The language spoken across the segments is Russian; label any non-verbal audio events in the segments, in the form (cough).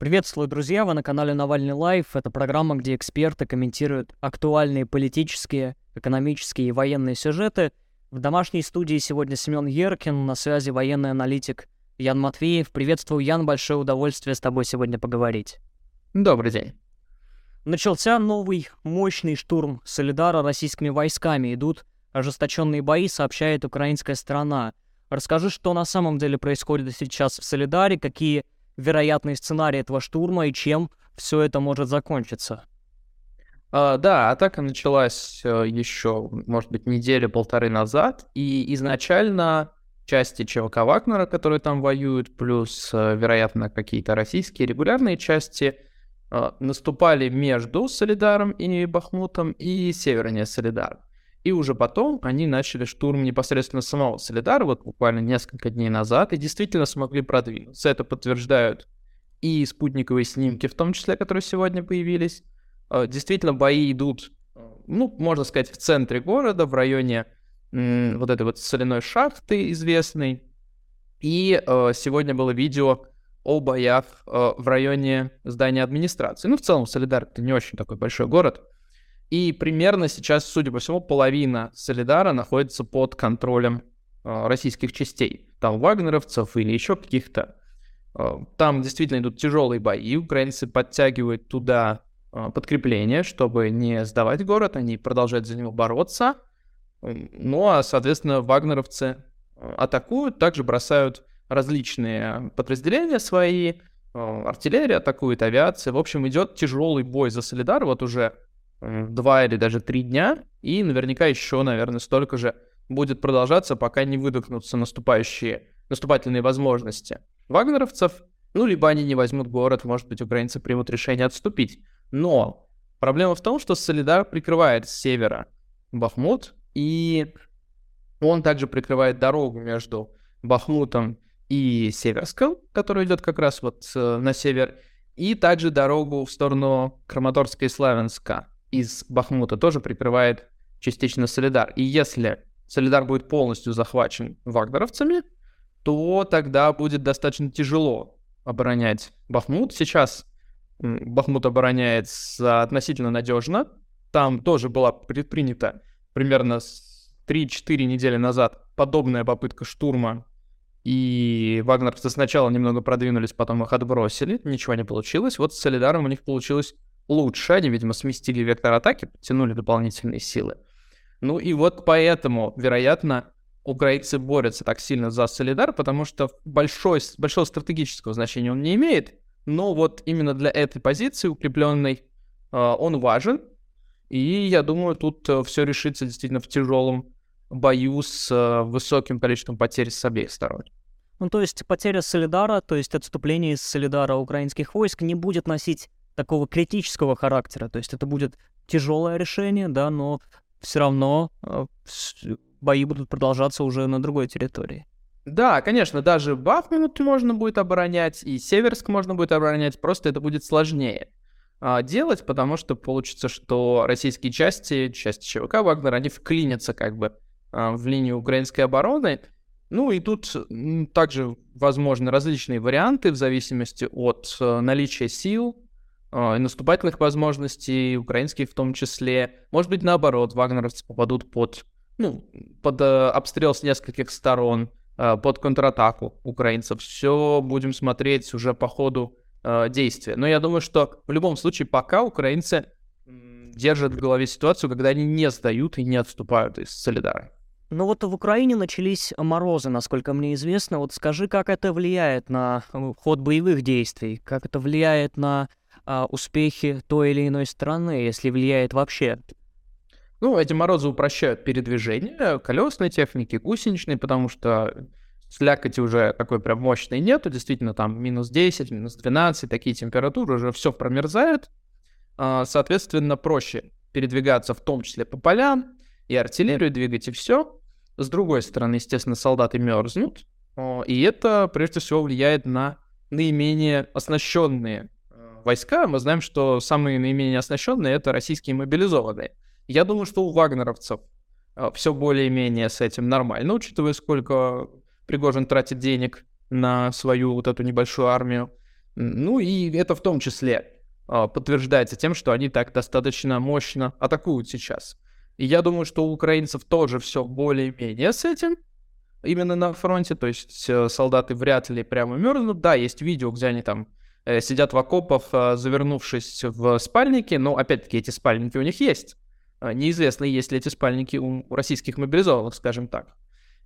Приветствую, друзья! Вы на канале Навальный Лайф. Это программа, где эксперты комментируют актуальные политические, экономические и военные сюжеты. В домашней студии сегодня Семен Еркин, на связи военный аналитик Ян Матвеев. Приветствую, Ян, большое удовольствие с тобой сегодня поговорить. Добрый день. Начался новый мощный штурм Соледара российскими войсками. Идут ожесточенные бои, сообщает украинская сторона. Расскажи, что на самом деле происходит сейчас в Солидаре, какие вероятные сценарии этого штурма и чем все это может закончиться. Uh, да, атака началась uh, еще, может быть, неделю-полторы назад, и изначально части ЧВК Вагнера, которые там воюют, плюс, uh, вероятно, какие-то российские регулярные части, наступали между Солидаром и Бахмутом и севернее Солидара. И уже потом они начали штурм непосредственно самого Солидара, вот буквально несколько дней назад, и действительно смогли продвинуться. Это подтверждают и спутниковые снимки, в том числе, которые сегодня появились. А, действительно, бои идут, ну, можно сказать, в центре города, в районе вот этой вот соляной шахты известной. И э, сегодня было видео о боях э, в районе здания администрации. Ну, в целом, Солидар — это не очень такой большой город, и примерно сейчас, судя по всему, половина Солидара находится под контролем э, российских частей. Там вагнеровцев или еще каких-то. Э, там действительно идут тяжелые бои. Украинцы подтягивают туда э, подкрепление, чтобы не сдавать город, они продолжают за него бороться. Ну а, соответственно, вагнеровцы атакуют, также бросают различные подразделения свои, артиллерия атакует, авиация. В общем, идет тяжелый бой за Солидар. Вот уже два или даже три дня, и наверняка еще, наверное, столько же будет продолжаться, пока не выдохнутся наступающие, наступательные возможности вагнеровцев, ну, либо они не возьмут город, может быть, украинцы примут решение отступить. Но проблема в том, что Солидар прикрывает с севера Бахмут, и он также прикрывает дорогу между Бахмутом и Северском, который идет как раз вот э, на север, и также дорогу в сторону Краматорска и Славянска из Бахмута тоже прикрывает частично Солидар. И если Солидар будет полностью захвачен вагнеровцами, то тогда будет достаточно тяжело оборонять Бахмут. Сейчас Бахмут обороняется относительно надежно. Там тоже была предпринята примерно 3-4 недели назад подобная попытка штурма. И вагнеровцы сначала немного продвинулись, потом их отбросили. Ничего не получилось. Вот с Солидаром у них получилось лучше. Они, видимо, сместили вектор атаки, подтянули дополнительные силы. Ну и вот поэтому, вероятно, украинцы борются так сильно за Солидар, потому что большой, большого стратегического значения он не имеет, но вот именно для этой позиции укрепленной э, он важен. И я думаю, тут э, все решится действительно в тяжелом бою с э, высоким количеством потерь с обеих сторон. Ну, то есть потеря Солидара, то есть отступление из Солидара украинских войск не будет носить такого критического характера. То есть это будет тяжелое решение, да, но все равно э, бои будут продолжаться уже на другой территории. Да, конечно, даже Бахмут можно будет оборонять, и Северск можно будет оборонять, просто это будет сложнее а, делать, потому что получится, что российские части, части ЧВК Вагнер, они вклинятся как бы а, в линию украинской обороны. Ну и тут также возможны различные варианты в зависимости от а, наличия сил, и наступательных возможностей, украинских в том числе. Может быть, наоборот, вагнеровцы попадут под, ну, под э, обстрел с нескольких сторон, э, под контратаку украинцев. Все будем смотреть уже по ходу э, действия. Но я думаю, что в любом случае пока украинцы держат в голове ситуацию, когда они не сдают и не отступают из Солидара. Ну вот в Украине начались морозы, насколько мне известно. Вот скажи, как это влияет на ход боевых действий, как это влияет на а, успехи той или иной страны, если влияет вообще? Ну, эти морозы упрощают передвижение колесной техники, гусеничной, потому что слякоти уже такой прям мощной нету, действительно там минус 10, минус 12, такие температуры, уже все промерзает, а, соответственно, проще передвигаться в том числе по полям, и артиллерию двигать, и все. С другой стороны, естественно, солдаты мерзнут, и это прежде всего влияет на наименее оснащенные войска, мы знаем, что самые наименее оснащенные это российские мобилизованные. Я думаю, что у вагнеровцев а, все более-менее с этим нормально, учитывая, сколько Пригожин тратит денег на свою вот эту небольшую армию. Ну и это в том числе а, подтверждается тем, что они так достаточно мощно атакуют сейчас. И я думаю, что у украинцев тоже все более-менее с этим, именно на фронте, то есть э, солдаты вряд ли прямо мерзнут. Да, есть видео, где они там сидят в окопах, э, завернувшись в спальники, но опять-таки эти спальники у них есть. Неизвестно, есть ли эти спальники у российских мобилизованных, скажем так.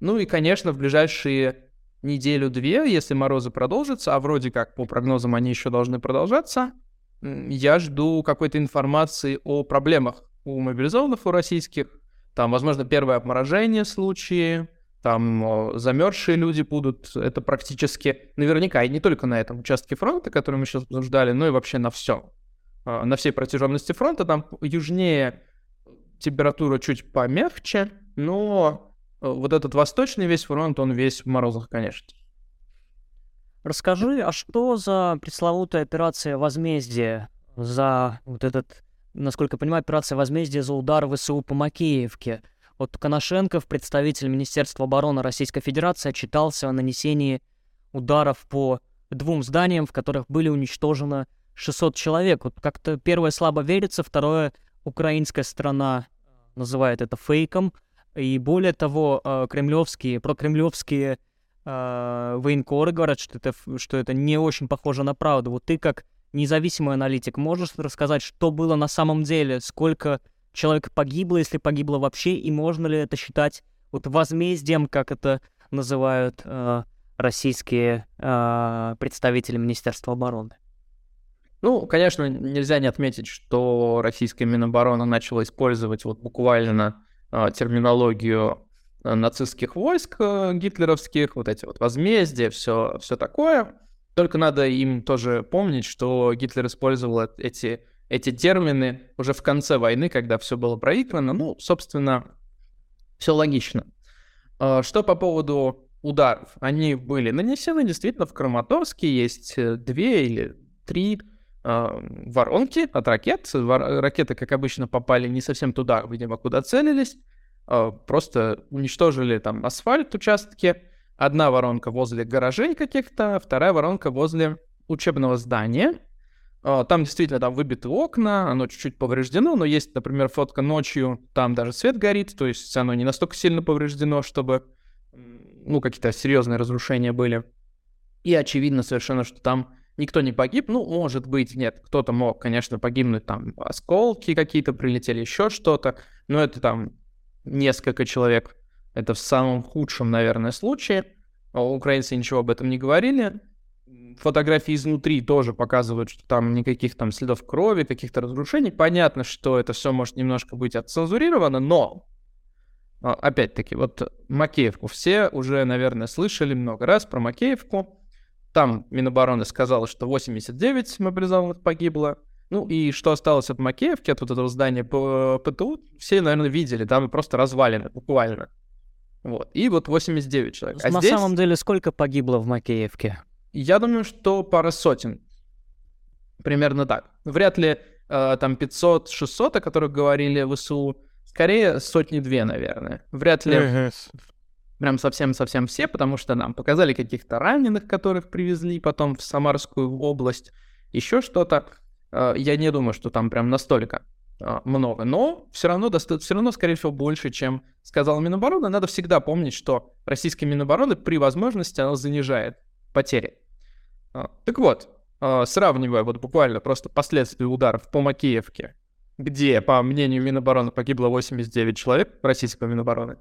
Ну и, конечно, в ближайшие неделю-две, если морозы продолжатся, а вроде как по прогнозам они еще должны продолжаться, я жду какой-то информации о проблемах у мобилизованных, у российских. Там, возможно, первое обморожение случаи, там замерзшие люди будут. Это практически наверняка и не только на этом участке фронта, который мы сейчас обсуждали, но и вообще на всем. А, на всей протяженности фронта. Там южнее температура чуть помягче, но Э, вот этот восточный весь фронт, он весь в морозах, конечно. Расскажи, а что за пресловутая операция возмездия за вот этот, насколько я понимаю, операция возмездия за удар ВСУ по Макеевке? Вот Коношенков, представитель Министерства обороны Российской Федерации, отчитался о нанесении ударов по двум зданиям, в которых были уничтожено 600 человек. Вот как-то первое слабо верится, второе украинская страна называет это фейком, и более того, э, кремлевские, прокремлевские э, военкоры говорят, что это, что это не очень похоже на правду. Вот ты как независимый аналитик можешь рассказать, что было на самом деле, сколько человек погибло, если погибло вообще, и можно ли это считать вот возмездием, как это называют э, российские э, представители Министерства обороны? Ну, конечно, нельзя не отметить, что российская Минобороны начала использовать вот буквально а, терминологию а, нацистских войск э, гитлеровских, вот эти вот возмездия, все, все такое. Только надо им тоже помнить, что Гитлер использовал эти, эти термины уже в конце войны, когда все было проиграно. Ну, собственно, все логично. А, что по поводу ударов? Они были нанесены действительно в Краматорске. Есть э, две или три воронки от ракет. Ракеты, как обычно, попали не совсем туда, видимо, куда целились. А, просто уничтожили там асфальт участки. Одна воронка возле гаражей каких-то, вторая воронка возле учебного здания. А, там действительно там выбиты окна, оно чуть-чуть повреждено, но есть, например, фотка ночью, там даже свет горит, то есть оно не настолько сильно повреждено, чтобы ну, какие-то серьезные разрушения были. И очевидно совершенно, что там никто не погиб. Ну, может быть, нет, кто-то мог, конечно, погибнуть, там осколки какие-то прилетели, еще что-то, но это там несколько человек. Это в самом худшем, наверное, случае. Украинцы ничего об этом не говорили. Фотографии изнутри тоже показывают, что там никаких там следов крови, каких-то разрушений. Понятно, что это все может немножко быть отцензурировано, но а, опять-таки, вот Макеевку все уже, наверное, слышали много раз про Макеевку. Там Минобороны сказала, что 89 мобилизованных погибло. Ну и что осталось от Макеевки, от вот этого здания ПТУ, все, наверное, видели, там просто развалины, буквально. Вот. И вот 89 человек. А На здесь... самом деле сколько погибло в Макеевке? Я думаю, что пара сотен. Примерно так. Вряд ли э, там 500-600, о которых говорили ВСУ, скорее сотни-две, наверное. Вряд ли прям совсем-совсем все, потому что нам показали каких-то раненых, которых привезли потом в Самарскую область, еще что-то. Э, я не думаю, что там прям настолько э, много, но все равно, доста- все равно, скорее всего, больше, чем сказал Минобороны. Надо всегда помнить, что российская Минобороны при возможности она занижает потери. Э, так вот, сравнивая вот буквально просто последствия ударов по Макеевке, где, по мнению Минобороны, погибло 89 человек, российского Минобороны,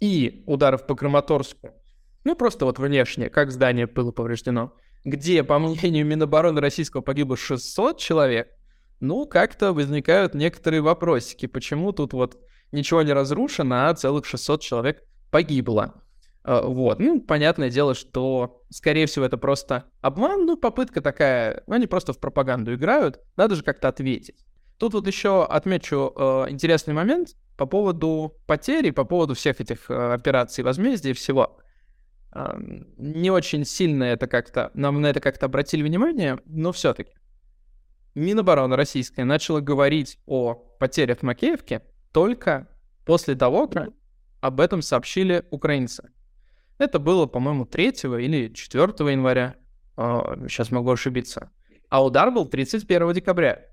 и ударов по Краматорску, ну просто вот внешне, как здание было повреждено, где, по мнению Минобороны российского, погибло 600 человек, ну, как-то возникают некоторые вопросики, почему тут вот ничего не разрушено, а целых 600 человек погибло. А, вот, ну, понятное дело, что, скорее всего, это просто обман, ну, попытка такая, они просто в пропаганду играют, надо же как-то ответить. Тут вот еще отмечу э, интересный момент по поводу потери, по поводу всех этих э, операций возмездия и всего не очень сильно это как-то, нам на это как-то обратили внимание, но все-таки. Минобороны российская начала говорить о потерях в Макеевке только после того, как об этом сообщили украинцы. Это было, по-моему, 3 или 4 января. сейчас могу ошибиться. А удар был 31 декабря.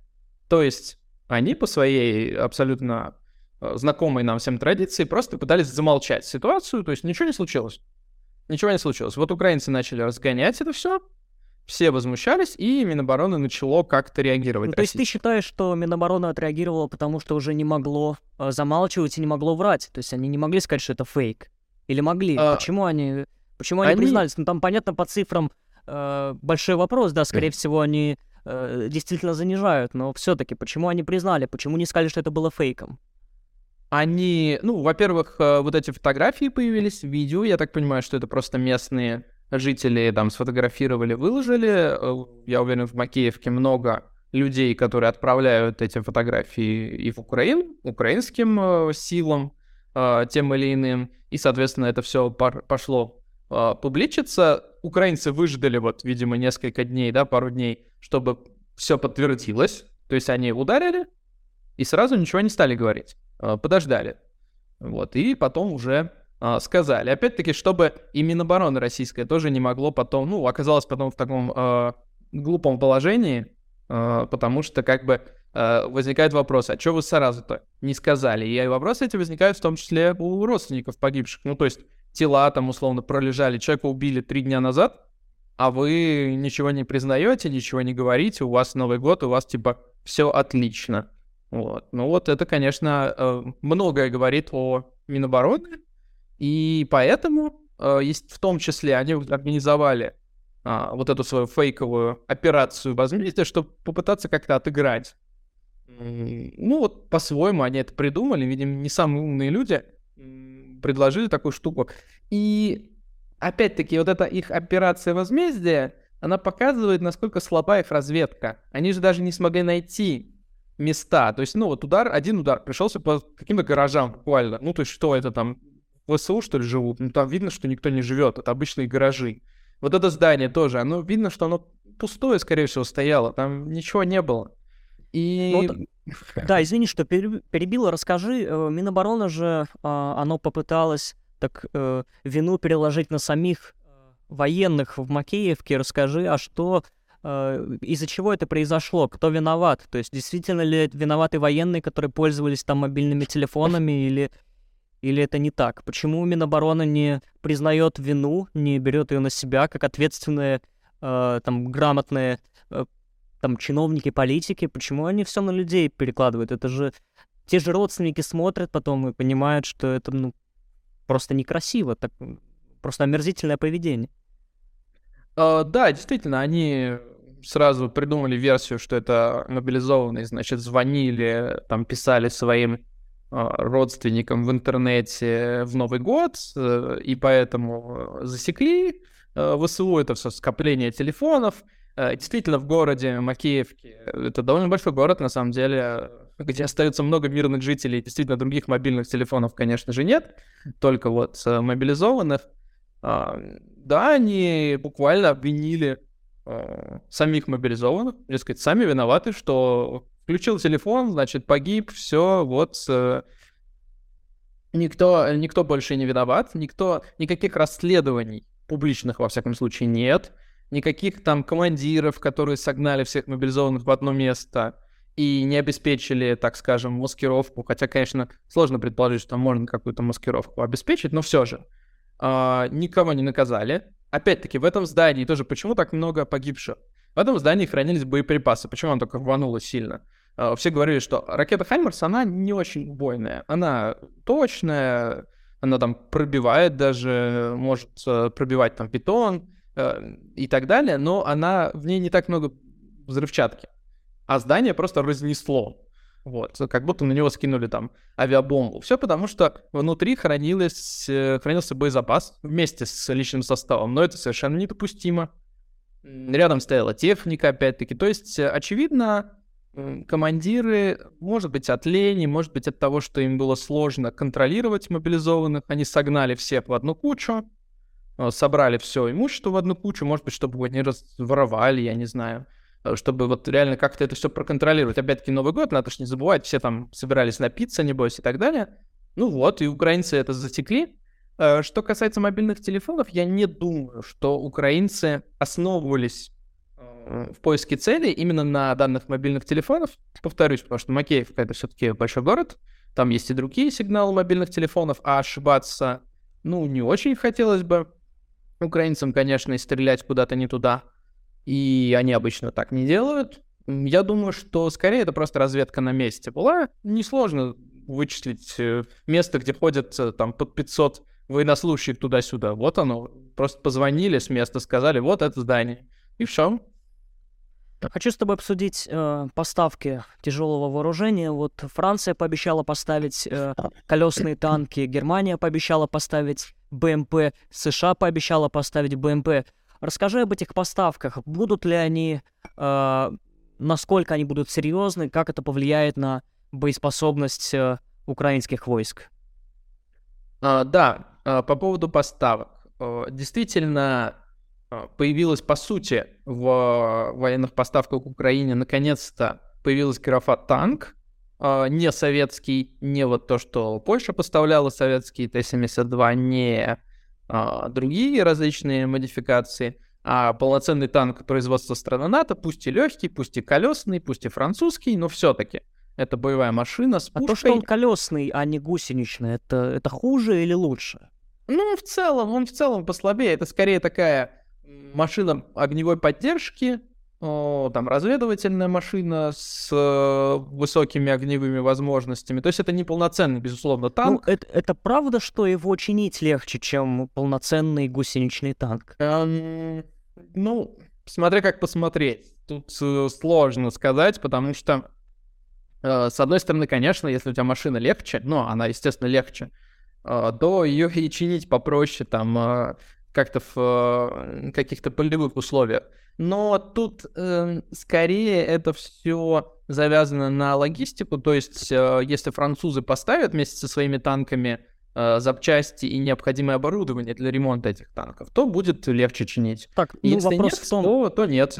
То есть они по своей абсолютно э, знакомой нам всем традиции просто пытались замолчать ситуацию, то есть ничего не случилось. Ничего не случилось. Вот украинцы начали разгонять это все, все возмущались, и Минобороны начало как-то реагировать. Ну, то есть ты считаешь, что Минобороны отреагировало, потому что уже не могло э, замалчивать и не могло врать? То есть они не могли сказать, что это фейк? Или могли? А... Почему они, почему они, они признались? Ну там, понятно, по цифрам э, большой вопрос, да, скорее всего, они э, действительно занижают, но все-таки почему они признали, почему не сказали, что это было фейком? Они, ну, во-первых, э, вот эти фотографии появились, видео, я так понимаю, что это просто местные жители там сфотографировали, выложили. Э, я уверен, в Макеевке много людей, которые отправляют эти фотографии и в Украину, украинским э, силам, э, тем или иным. И, соответственно, это все пошло э, публичиться. Украинцы выждали, вот, видимо, несколько дней, да, пару дней, чтобы все подтвердилось. То есть они ударили и сразу ничего не стали говорить. Э, подождали. Вот, и потом уже сказали. Опять-таки, чтобы и Минобороны российское тоже не могло потом, ну, оказалось потом в таком э, глупом положении, э, потому что как бы возникает вопрос, а что вы сразу-то не сказали? И вопросы эти возникают в том числе у родственников погибших. Ну, то есть тела там условно пролежали, человека убили три дня назад, а вы ничего не признаете, ничего не говорите, у вас Новый год, у вас типа все отлично. Вот. Ну вот это, конечно, э, многое говорит о Минобороны, и поэтому, э, есть, в том числе, они организовали а, вот эту свою фейковую операцию возмездия, чтобы попытаться как-то отыграть. Ну вот по-своему они это придумали, видимо, не самые умные люди предложили такую штуку. И опять-таки вот эта их операция возмездия, она показывает, насколько слаба их разведка. Они же даже не смогли найти места. То есть, ну, вот удар, один удар пришелся по каким-то гаражам буквально. Ну, то есть, что это там, в ВСУ, что ли, живут? Ну, там видно, что никто не живет, это обычные гаражи. Вот это здание тоже, оно видно, что оно пустое, скорее всего, стояло, там ничего не было. И... Ну, (laughs) да, извини, что перебила. Расскажи, э, Минобороны же, а, оно попыталось так э, вину переложить на самих э, военных в Макеевке. Расскажи, а что из-за чего это произошло, кто виноват. То есть действительно ли виноваты военные, которые пользовались там мобильными телефонами, или, или это не так? Почему Минобороны не признает вину, не берет ее на себя, как ответственные, э, там, грамотные э, там, чиновники, политики? Почему они все на людей перекладывают? Это же те же родственники смотрят потом и понимают, что это ну, просто некрасиво, так, просто омерзительное поведение. Uh, да, действительно, они сразу придумали версию, что это мобилизованные, значит, звонили, там писали своим а, родственникам в интернете в Новый год, э, и поэтому засекли э, ВСУ, это все скопление телефонов. Э, действительно, в городе Макеевке, это довольно большой город, на самом деле, где остается много мирных жителей, действительно, других мобильных телефонов, конечно же, нет, только вот мобилизованных. А, да, они буквально обвинили э, самих мобилизованных, сказать, сами виноваты, что включил телефон, значит, погиб, все, вот э, никто, никто больше не виноват, никто, никаких расследований публичных, во всяком случае, нет, никаких там командиров, которые согнали всех мобилизованных в одно место и не обеспечили, так скажем, маскировку, хотя, конечно, сложно предположить, что там можно какую-то маскировку обеспечить, но все же, э, никого не наказали, опять-таки, в этом здании тоже почему так много погибших? В этом здании хранились боеприпасы. Почему он только рвануло сильно? Uh, все говорили, что ракета Хаймерс, она не очень убойная. Она точная, она там пробивает даже, может uh, пробивать там бетон uh, и так далее, но она, в ней не так много взрывчатки. А здание просто разнесло. Вот, как будто на него скинули там авиабомбу. Все потому, что внутри хранилось, э, хранился боезапас вместе с личным составом, но это совершенно недопустимо. Рядом стояла техника, опять-таки. То есть, э, очевидно, командиры, может быть, от лени, может быть, от того, что им было сложно контролировать мобилизованных, они согнали всех в одну кучу, э, собрали все имущество в одну кучу, может быть, чтобы его не разворовали, я не знаю. Э, чтобы вот реально как-то это все проконтролировать. Опять-таки Новый год, надо же не забывать, все там собирались напиться, небось, и так далее. Ну вот, и украинцы это засекли, Э, что касается мобильных телефонов, я не думаю, что украинцы основывались э, в поиске целей именно на данных мобильных телефонов. Повторюсь, потому что Макеевка — это все-таки большой город, там есть и другие сигналы мобильных телефонов, а ошибаться, ну, не очень хотелось бы украинцам, конечно, и стрелять куда-то не туда. И они обычно так не делают. Я думаю, что скорее это просто разведка на месте была. Несложно вычислить э, место, где ходят там под 500 военнослужащих туда-сюда. Вот оно. Просто позвонили с места, сказали, вот это здание. И все. Хочу с тобой обсудить э, поставки тяжелого вооружения. Вот Франция пообещала поставить э, колесные танки, Германия пообещала поставить БМП, США пообещала поставить БМП. Расскажи об этих поставках. Будут ли они, э, насколько они будут серьезны, как это повлияет на боеспособность э, украинских войск? А, да, а, по поводу поставок. А, действительно, а, появилась, по сути, в военных поставках к Украине наконец-то появилась графа «танк», не советский, не вот то, что Польша поставляла, советские Т-72, не другие различные модификации, а полноценный танк производства страны НАТО, пусть и легкий, пусть и колесный, пусть и французский, но все-таки – это боевая машина с пушкой. А то, что он колесный, а не гусеничный, это, это хуже или лучше? Ну, в целом, он в целом послабее. Это скорее такая машина огневой поддержки, там разведывательная машина с э, высокими огневыми возможностями. То есть это не полноценный, безусловно, ну, танк. Ну, это, это правда, что его чинить легче, чем полноценный гусеничный танк? Эм, ну, смотря как посмотреть. Тут э, сложно сказать, потому что Э, с одной стороны, конечно, если у тебя машина легче, ну, она, естественно, легче, э, то ее и чинить попроще, там, э, как-то в каких-то полевых условиях. Но тут э, скорее это все завязано на логистику, то есть э, если французы поставят вместе со своими танками э, запчасти и необходимое оборудование для ремонта этих танков, то будет легче чинить. Так, ну, если вопрос нет, в том, то, то нет.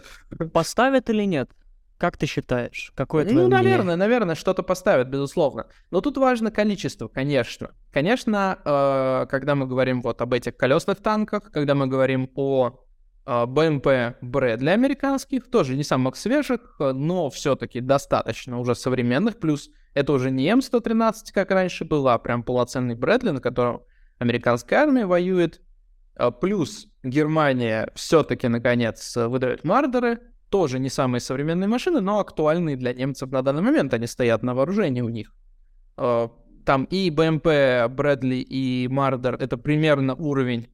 Поставят или нет? Как ты считаешь? Какое твое Ну, наверное, мнение? наверное, что-то поставят, безусловно. Но тут важно количество, конечно. Конечно, э, когда мы говорим вот об этих колесных танках, когда мы говорим о э, БМП Брэдли американских, тоже не самых свежих, но все-таки достаточно уже современных. Плюс это уже не М113, как раньше было, а прям полноценный Брэдли, на котором американская армия воюет. Э, плюс Германия все-таки, наконец, выдает Мардеры, тоже не самые современные машины, но актуальные для немцев на данный момент. Они стоят на вооружении у них. А, там и БМП Брэдли, и Мардер — это примерно уровень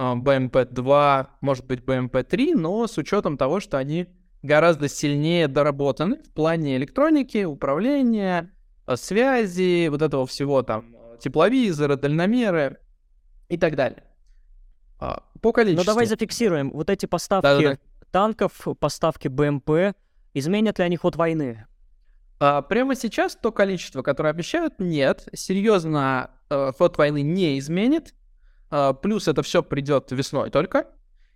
БМП-2, а, может быть, БМП-3, но с учетом того, что они гораздо сильнее доработаны в плане электроники, управления, а, связи, вот этого всего там, тепловизоры, дальномеры и так далее. По количеству. Ну давай зафиксируем. Вот эти поставки Да-да-да танков, поставки БМП, изменят ли они ход войны? А, прямо сейчас то количество, которое обещают, нет. Серьезно, ход войны не изменит. А, плюс это все придет весной только.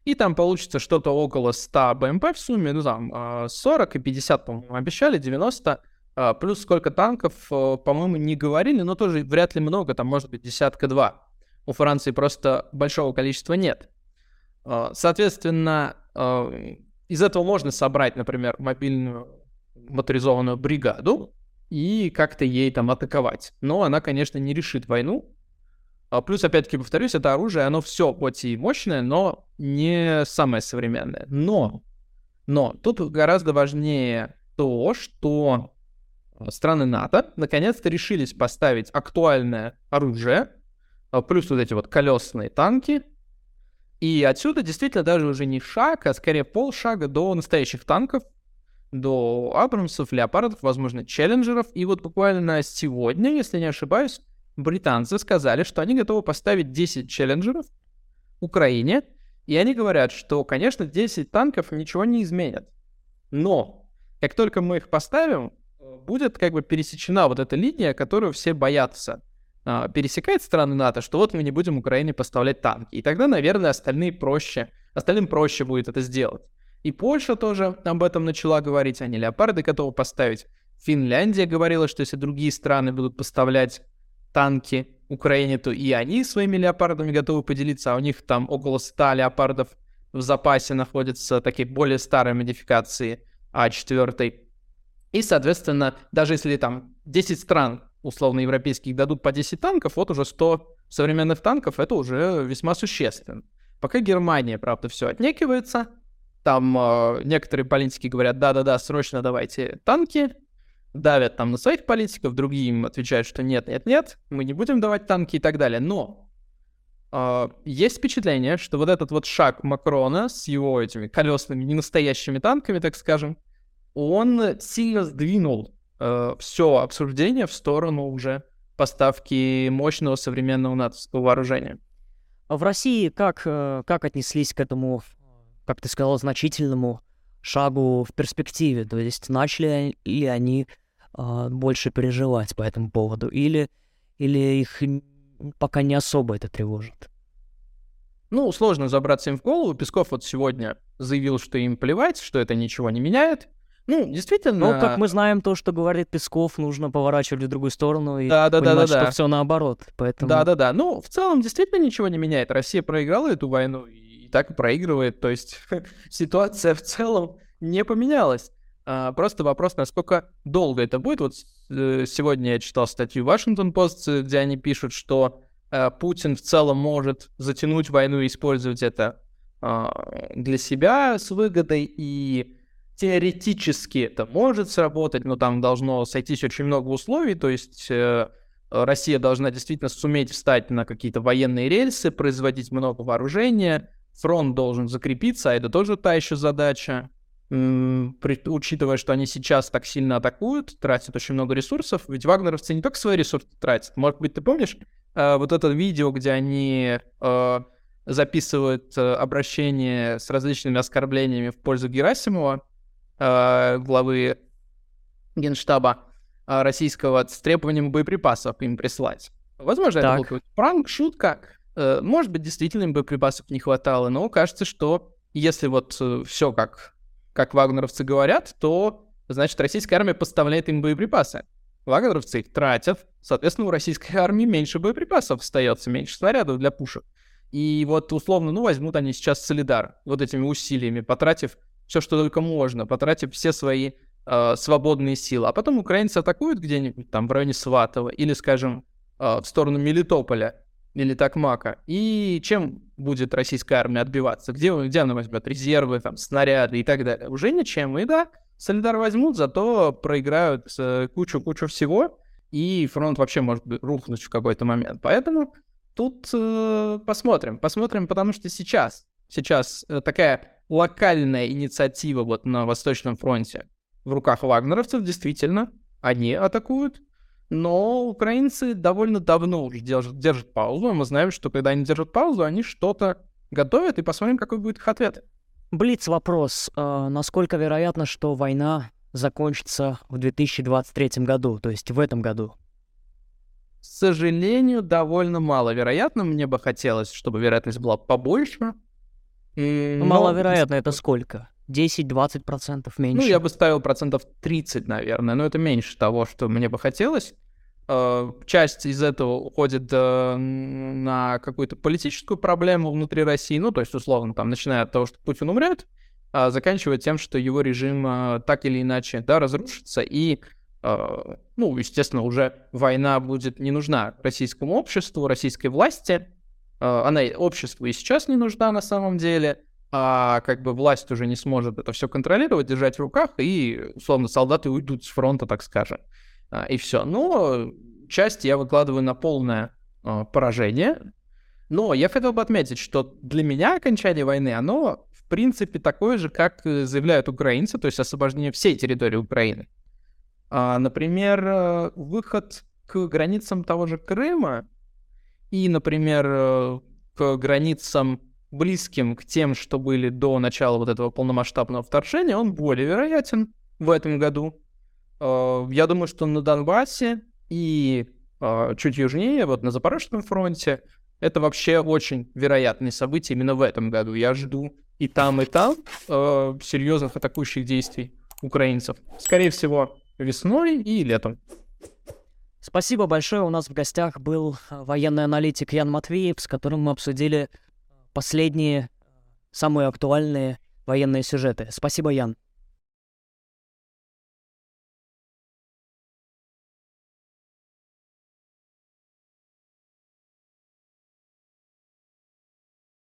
И там получится что-то около 100 БМП в сумме, ну там 40 а, и 50, по-моему, обещали, 90. А, плюс сколько танков, э, по-моему, не говорили, но тоже вряд ли много, там может быть десятка-два. У Франции просто большого количества нет. Соответственно, из этого можно собрать, например, мобильную моторизованную бригаду и как-то ей там атаковать. Но она, конечно, не решит войну. А плюс, опять-таки, повторюсь, это оружие, оно все хоть и мощное, но не самое современное. Но, но тут гораздо важнее то, что страны НАТО наконец-то решились поставить актуальное оружие, плюс вот эти вот колесные танки, и отсюда действительно даже уже не шаг, а скорее полшага до настоящих танков, до Абрамсов, Леопардов, возможно, Челленджеров. И вот буквально сегодня, если не ошибаюсь, британцы сказали, что они готовы поставить 10 Челленджеров Украине. И они говорят, что, конечно, 10 танков ничего не изменят. Но как только мы их поставим, будет как бы пересечена вот эта линия, которую все боятся а, пересекает страны НАТО, что вот мы не будем Украине поставлять танки. И тогда, наверное, остальные проще, остальным проще будет это сделать. И Польша тоже об этом начала говорить, они леопарды готовы поставить. Финляндия говорила, что если другие страны будут поставлять танки Украине, то и они своими леопардами готовы поделиться, а у них там около 100 леопардов в запасе находятся такие более старые модификации А4. И, соответственно, даже если там 10 стран условно европейских дадут по 10 танков, вот уже 100 современных танков, это уже весьма существенно. Пока Германия, правда, все отнекивается, там э, некоторые политики говорят, да-да-да, срочно давайте танки, давят там на своих политиков, другие им отвечают, что нет, нет, нет, мы не будем давать танки и так далее. Но э, есть впечатление, что вот этот вот шаг Макрона с его этими колесными, ненастоящими танками, так скажем, он сильно сдвинул э, все обсуждение в сторону уже поставки мощного современного натовского вооружения. А в России как, э, как отнеслись к этому, как ты сказал, значительному шагу в перспективе? То есть начали ли они э, больше переживать по этому поводу? Или, или их пока не особо это тревожит? Ну, сложно забраться им в голову. Песков вот сегодня заявил, что им плевать, что это ничего не меняет. Ну, действительно. Ну, как мы знаем, то, что говорит Песков, нужно поворачивать в другую сторону и да, да, понимать, да, да, что да. все наоборот. Поэтому... Да, да, да. Ну, в целом, действительно ничего не меняет. Россия проиграла эту войну и так и проигрывает. То есть (laughs) ситуация в целом не поменялась. А, просто вопрос, насколько долго это будет. Вот э, сегодня я читал статью Washington Post, где они пишут, что э, Путин в целом может затянуть войну и использовать это э, для себя с выгодой и теоретически это может сработать, но там должно сойтись очень много условий, то есть э, Россия должна действительно суметь встать на какие-то военные рельсы, производить много вооружения, фронт должен закрепиться, а это тоже та еще задача. Учитывая, что они сейчас так сильно атакуют, тратят очень много ресурсов, ведь вагнеровцы не только свои ресурсы тратят. Может быть, ты помнишь э, вот это видео, где они э, записывают э, обращение с различными оскорблениями в пользу Герасимова, э, главы генштаба э, российского с требованием боеприпасов им прислать. Возможно, так. это был какой-то пранк, шутка. Э, может быть, действительно им боеприпасов не хватало, но кажется, что если вот э, все как, как вагнеровцы говорят, то, значит, российская армия поставляет им боеприпасы. Вагнеровцы их тратят, соответственно, у российской армии меньше боеприпасов остается, меньше снарядов для пушек. И вот условно, ну, возьмут они сейчас Солидар вот этими усилиями, потратив все, что только можно, потратив все свои э, свободные силы. А потом украинцы атакуют где-нибудь там в районе Сватова или, скажем, э, в сторону Мелитополя или Такмака. И чем будет российская армия отбиваться? Где, где она возьмет резервы, там, снаряды и так далее? Уже ничем. И да, Солидар возьмут, зато проиграют э, кучу-кучу всего, и фронт вообще может рухнуть в какой-то момент. Поэтому тут э, посмотрим. Посмотрим, потому что сейчас, сейчас э, такая локальная инициатива вот на Восточном фронте в руках вагнеровцев, действительно, они атакуют, но украинцы довольно давно уже держат, держат паузу, мы знаем, что когда они держат паузу, они что-то готовят, и посмотрим, какой будет их ответ. Блиц вопрос. Э, насколько вероятно, что война закончится в 2023 году, то есть в этом году? К сожалению, довольно маловероятно. Мне бы хотелось, чтобы вероятность была побольше. Но... Маловероятно, это сколько? 10-20% меньше? Ну, я бы ставил процентов 30, наверное, но это меньше того, что мне бы хотелось. Э, часть из этого уходит э, на какую-то политическую проблему внутри России, ну, то есть, условно, там, начиная от того, что Путин умрет, а заканчивая тем, что его режим э, так или иначе, да, разрушится, и, ну, естественно, уже война будет не нужна российскому обществу, российской власти, она обществу и сейчас не нужна на самом деле, а как бы власть уже не сможет это все контролировать, держать в руках, и, условно, солдаты уйдут с фронта, так скажем. А, и все. Но часть я выкладываю на полное а, поражение. Но я хотел бы отметить, что для меня окончание войны, оно, в принципе, такое же, как заявляют украинцы, то есть освобождение всей территории Украины. Например, выход к границам того же Крыма и, например, э, к границам близким к тем, что были до начала вот этого полномасштабного вторжения, он более вероятен в этом году. Э, я думаю, что на Донбассе и э, чуть южнее, вот на Запорожском фронте, это вообще очень вероятные события именно в этом году. Я жду и там, и там э, серьезных атакующих действий украинцев. Скорее всего, весной и летом. Спасибо большое. У нас в гостях был военный аналитик Ян Матвеев, с которым мы обсудили последние, самые актуальные военные сюжеты. Спасибо, Ян.